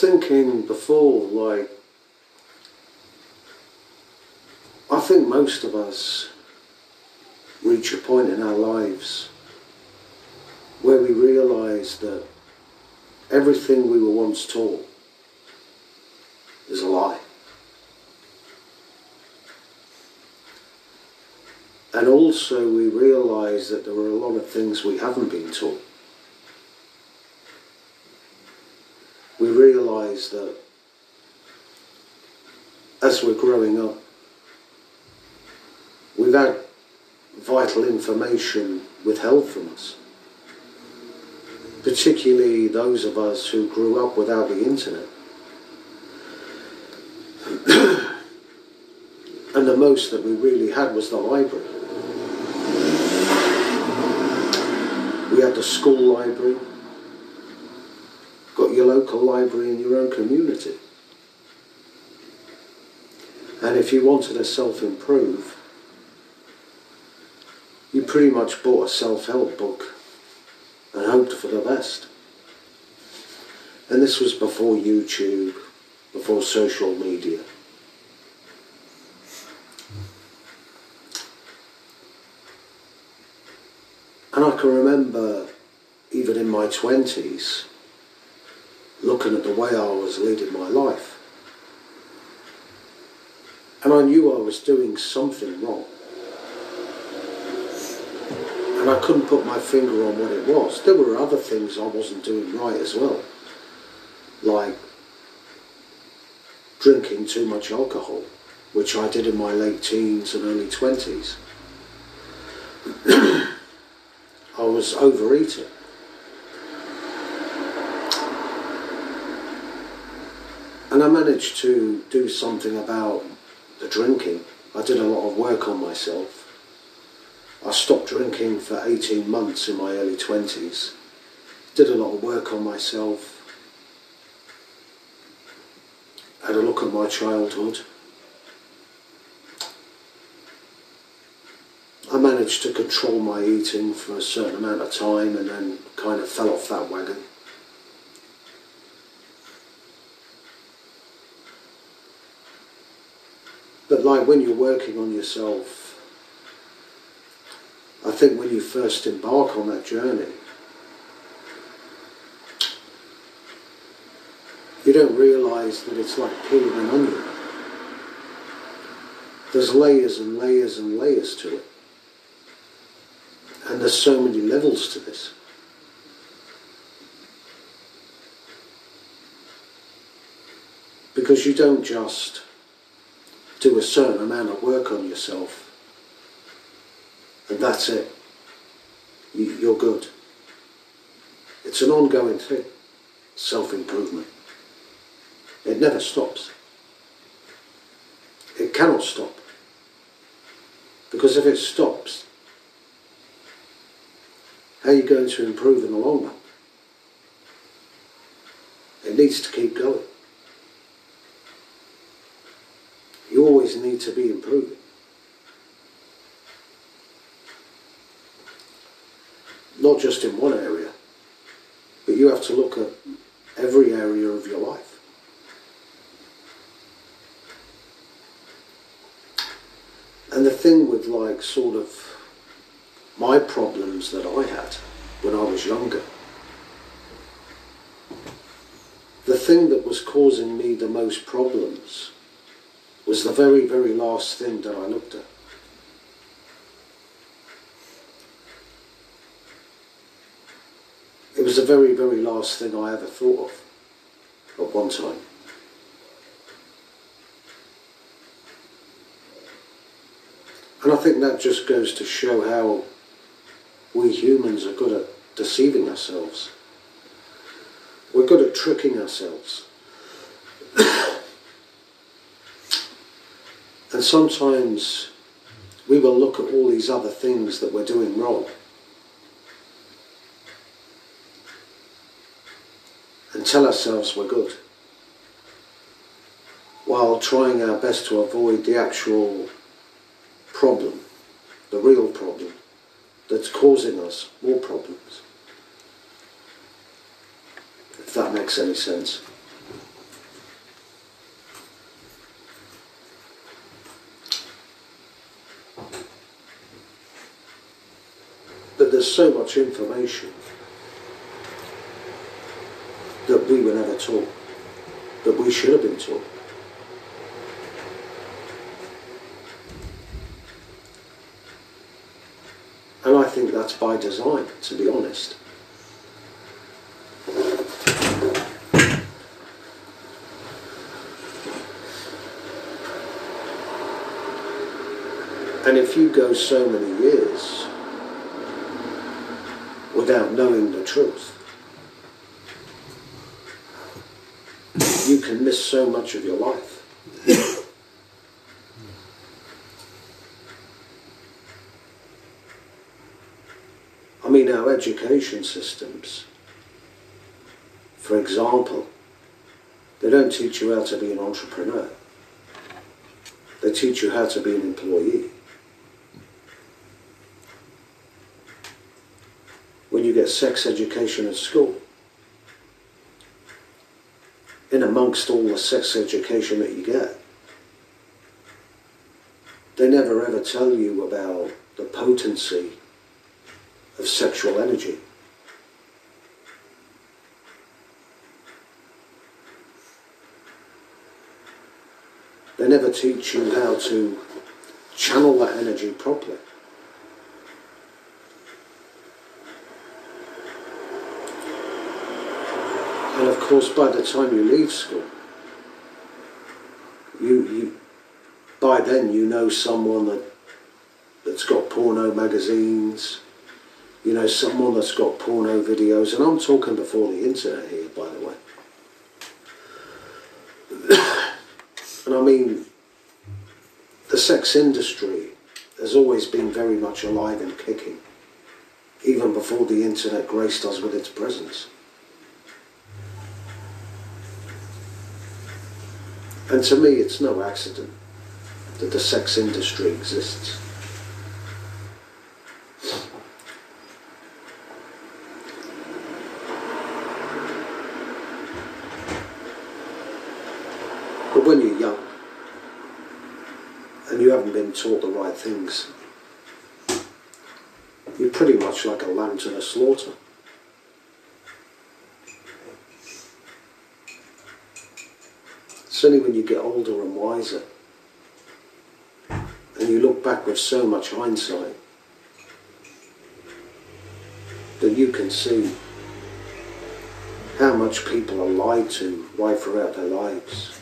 thinking before, like, I think most of us reach a point in our lives where we realise that everything we were once taught is a lie. And also we realise that there are a lot of things we haven't been taught. We realise that as we're growing up, we've had vital information withheld from us. Particularly those of us who grew up without the internet. and the most that we really had was the library. We had the school library, your local library in your own community. And if you wanted to self-improve, you pretty much bought a self-help book and hoped for the best. And this was before YouTube, before social media. And I can remember, even in my 20s, looking at the way I was leading my life. And I knew I was doing something wrong. And I couldn't put my finger on what it was. There were other things I wasn't doing right as well. Like drinking too much alcohol, which I did in my late teens and early 20s. I was overeating. And I managed to do something about the drinking. I did a lot of work on myself. I stopped drinking for 18 months in my early 20s. Did a lot of work on myself. Had a look at my childhood. I managed to control my eating for a certain amount of time and then kind of fell off that wagon. But like when you're working on yourself, I think when you first embark on that journey, you don't realise that it's like peeling an onion. There's layers and layers and layers to it. And there's so many levels to this. Because you don't just do a certain amount of work on yourself and that's it. You're good. It's an ongoing thing, self-improvement. It never stops. It cannot stop. Because if it stops, how are you going to improve in the long run? It needs to keep going. You always need to be improving. Not just in one area, but you have to look at every area of your life. And the thing with like sort of my problems that I had when I was younger, the thing that was causing me the most problems was the very, very last thing that I looked at. It was the very, very last thing I ever thought of at one time. And I think that just goes to show how we humans are good at deceiving ourselves. We're good at tricking ourselves. and sometimes we will look at all these other things that we're doing wrong and tell ourselves we're good while trying our best to avoid the actual problem, the real problem that's causing us more problems. If that makes any sense. there's so much information that we were never taught, that we should have been taught. And I think that's by design, to be honest. And if you go so many years without knowing the truth, you can miss so much of your life. I mean, our education systems, for example, they don't teach you how to be an entrepreneur. They teach you how to be an employee. When you get sex education at school, in amongst all the sex education that you get, they never ever tell you about the potency of sexual energy. They never teach you how to channel that energy properly. Course, by the time you leave school, you, you by then you know someone that that's got porno magazines, you know, someone that's got porno videos, and I'm talking before the internet here, by the way. and I mean, the sex industry has always been very much alive and kicking, even before the internet graced us with its presence. And to me, it's no accident that the sex industry exists. But when you're young and you haven't been taught the right things, you're pretty much like a lamb to the slaughter. It's only when you get older and wiser and you look back with so much hindsight that you can see how much people are lied to right throughout their lives.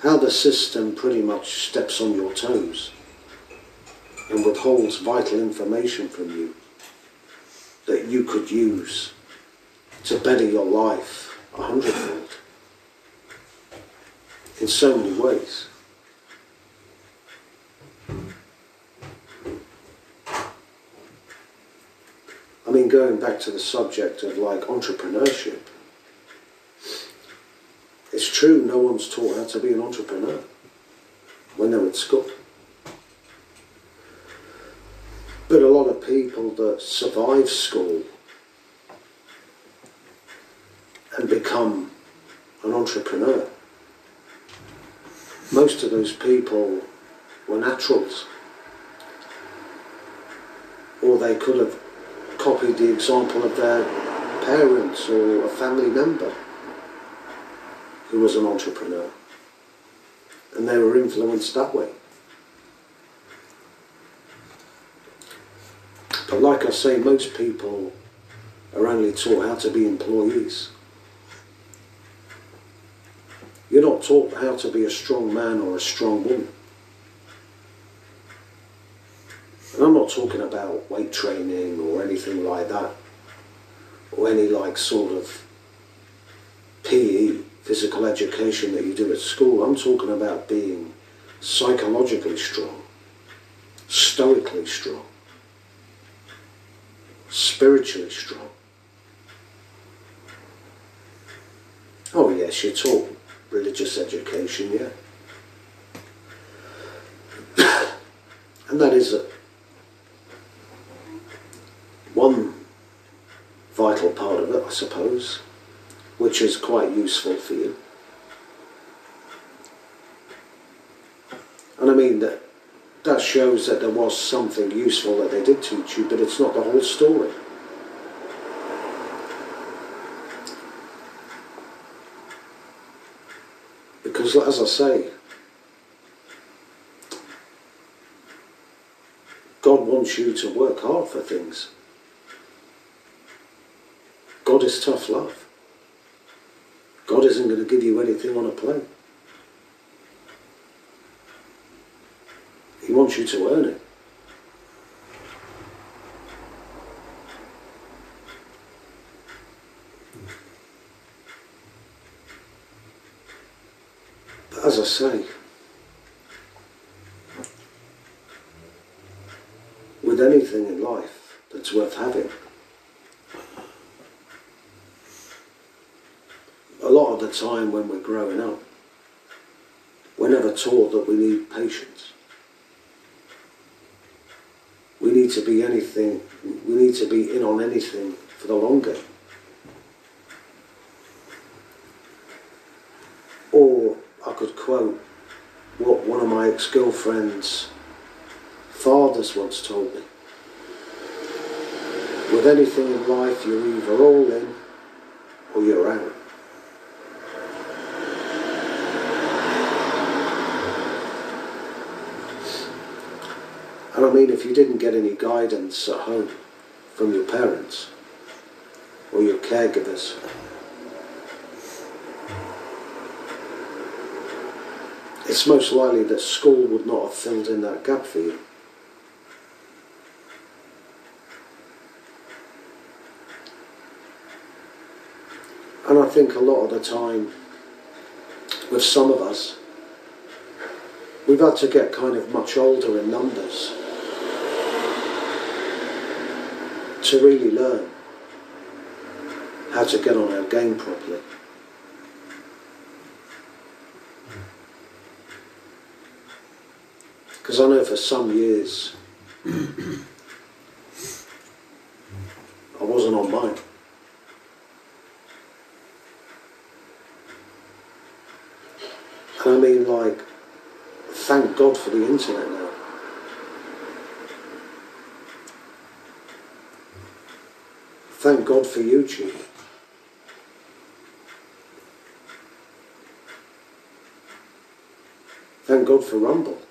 How the system pretty much steps on your toes and withholds vital information from you that you could use to better your life a hundredfold in so many ways. I mean, going back to the subject of like entrepreneurship, it's true no one's taught how to be an entrepreneur when they're at school. But a lot of people that survive school and become an entrepreneur, most of those people were naturals. Or they could have copied the example of their parents or a family member who was an entrepreneur. And they were influenced that way. But like I say, most people are only taught how to be employees. You're not taught how to be a strong man or a strong woman. And I'm not talking about weight training or anything like that, or any like sort of PE, physical education that you do at school. I'm talking about being psychologically strong, stoically strong, spiritually strong. Oh yes, you're taught religious education, yeah. and that is a, one vital part of it, I suppose, which is quite useful for you. And I mean that that shows that there was something useful that they did teach you, but it's not the whole story. Because, as I say, God wants you to work hard for things. God is tough love. God isn't going to give you anything on a plate. He wants you to earn it. I say, with anything in life that's worth having, a lot of the time when we're growing up, we're never taught that we need patience. We need to be anything, we need to be in on anything for the long game. Or I could quote what one of my ex-girlfriend's fathers once told me. With anything in life, you're either all in or you're out. And I mean, if you didn't get any guidance at home from your parents or your caregivers, it's most likely that school would not have filled in that gap for you. And I think a lot of the time, with some of us, we've had to get kind of much older in numbers to really learn how to get on our game properly. Because I know for some years I wasn't on mine. And I mean, like, thank God for the internet now. Thank God for YouTube. Thank God for Rumble.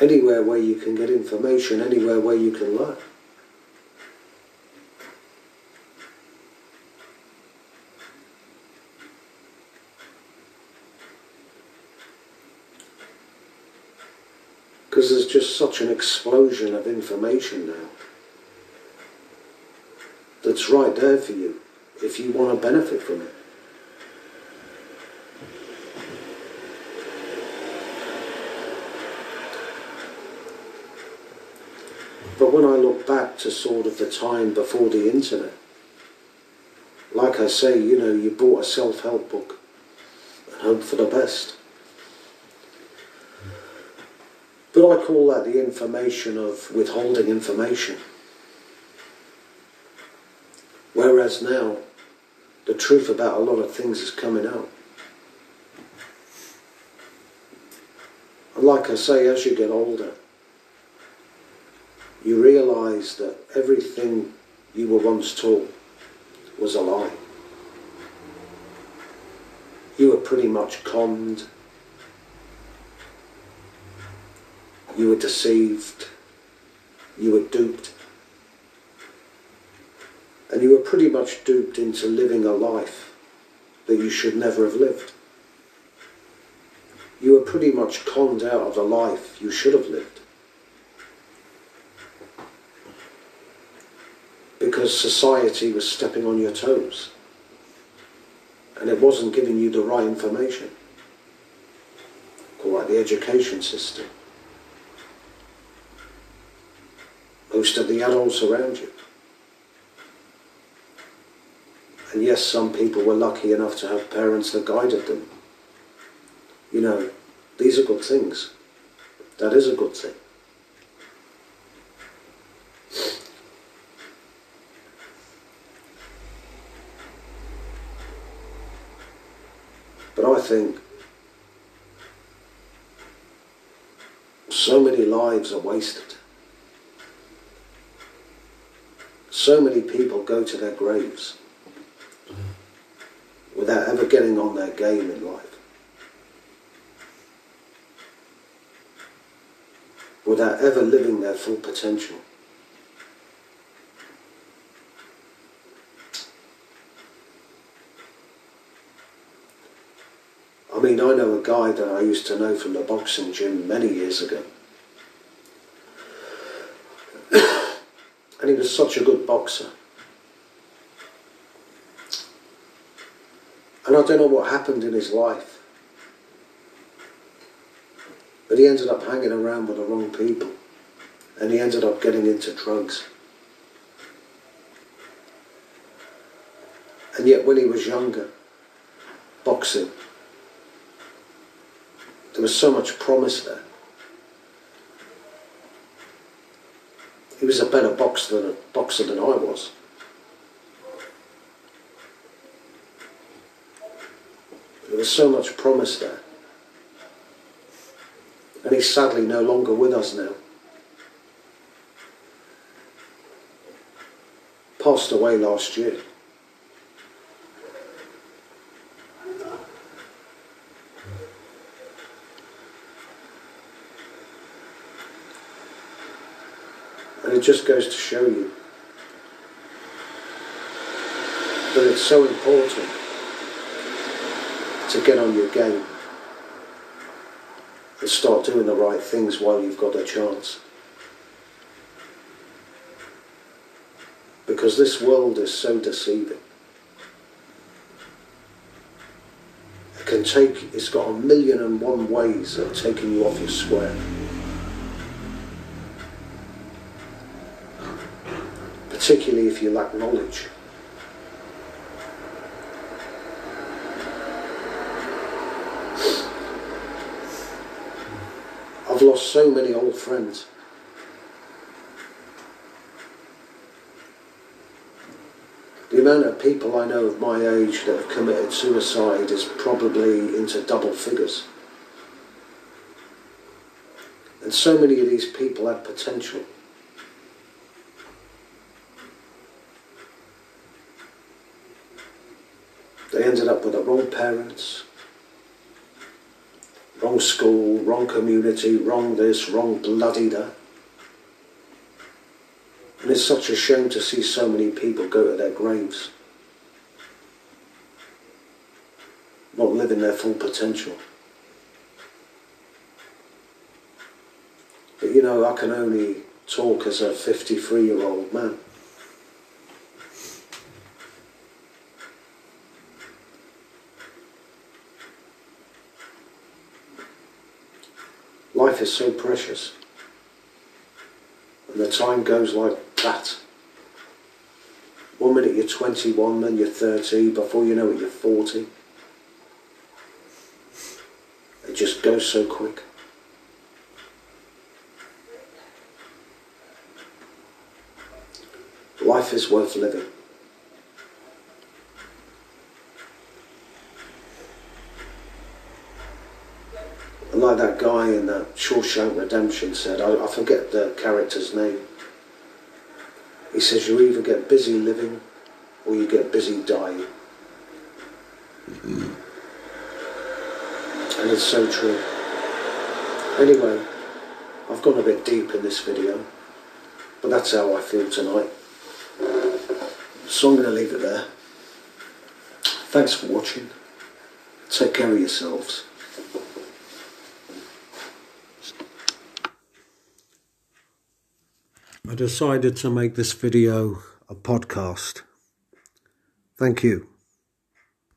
Anywhere where you can get information, anywhere where you can learn. Because there's just such an explosion of information now that's right there for you if you want to benefit from it. But when I look back to sort of the time before the internet, like I say, you know, you bought a self-help book and hope for the best. But I call that the information of withholding information. Whereas now, the truth about a lot of things is coming out. And like I say, as you get older, you realise that everything you were once taught was a lie. You were pretty much conned. You were deceived. You were duped. And you were pretty much duped into living a life that you should never have lived. You were pretty much conned out of a life you should have lived. Because society was stepping on your toes. And it wasn't giving you the right information. Call that the education system. Most of the adults around you. And yes, some people were lucky enough to have parents that guided them. You know, these are good things. That is a good thing. But I think So many lives are wasted. So many people go to their graves without ever getting on their game in life. Without ever living their full potential. Mean, I know a guy that I used to know from the boxing gym many years ago. and he was such a good boxer. And I don't know what happened in his life. But he ended up hanging around with the wrong people. And he ended up getting into drugs. And yet when he was younger, boxing, there was so much promise there. He was a better boxer than, boxer than I was. There was so much promise there. And he's sadly no longer with us now. Passed away last year. And it just goes to show you that it's so important to get on your game and start doing the right things while you've got a chance. Because this world is so deceiving. It can take, it's got a million and one ways of taking you off your square. If you lack knowledge. I've lost so many old friends. The amount of people I know of my age that have committed suicide is probably into double figures. And so many of these people had potential. They ended up with the wrong parents, wrong school, wrong community, wrong this, wrong bloody that. And it's such a shame to see so many people go to their graves not living their full potential. But you know, I can only talk as a 53 year old man. Life is so precious. And the time goes like that. One minute you're 21, then you're 30, before you know it, you're 40. It just goes so quick. Life is worth living. And like that guy in that Shawshank Redemption said, I, I forget the character's name. He says you either get busy living or you get busy dying. And it's so true. Anyway, I've gone a bit deep in this video, but that's how I feel tonight. So I'm going to leave it there. Thanks for watching. Take care of yourselves. I decided to make this video a podcast. Thank you.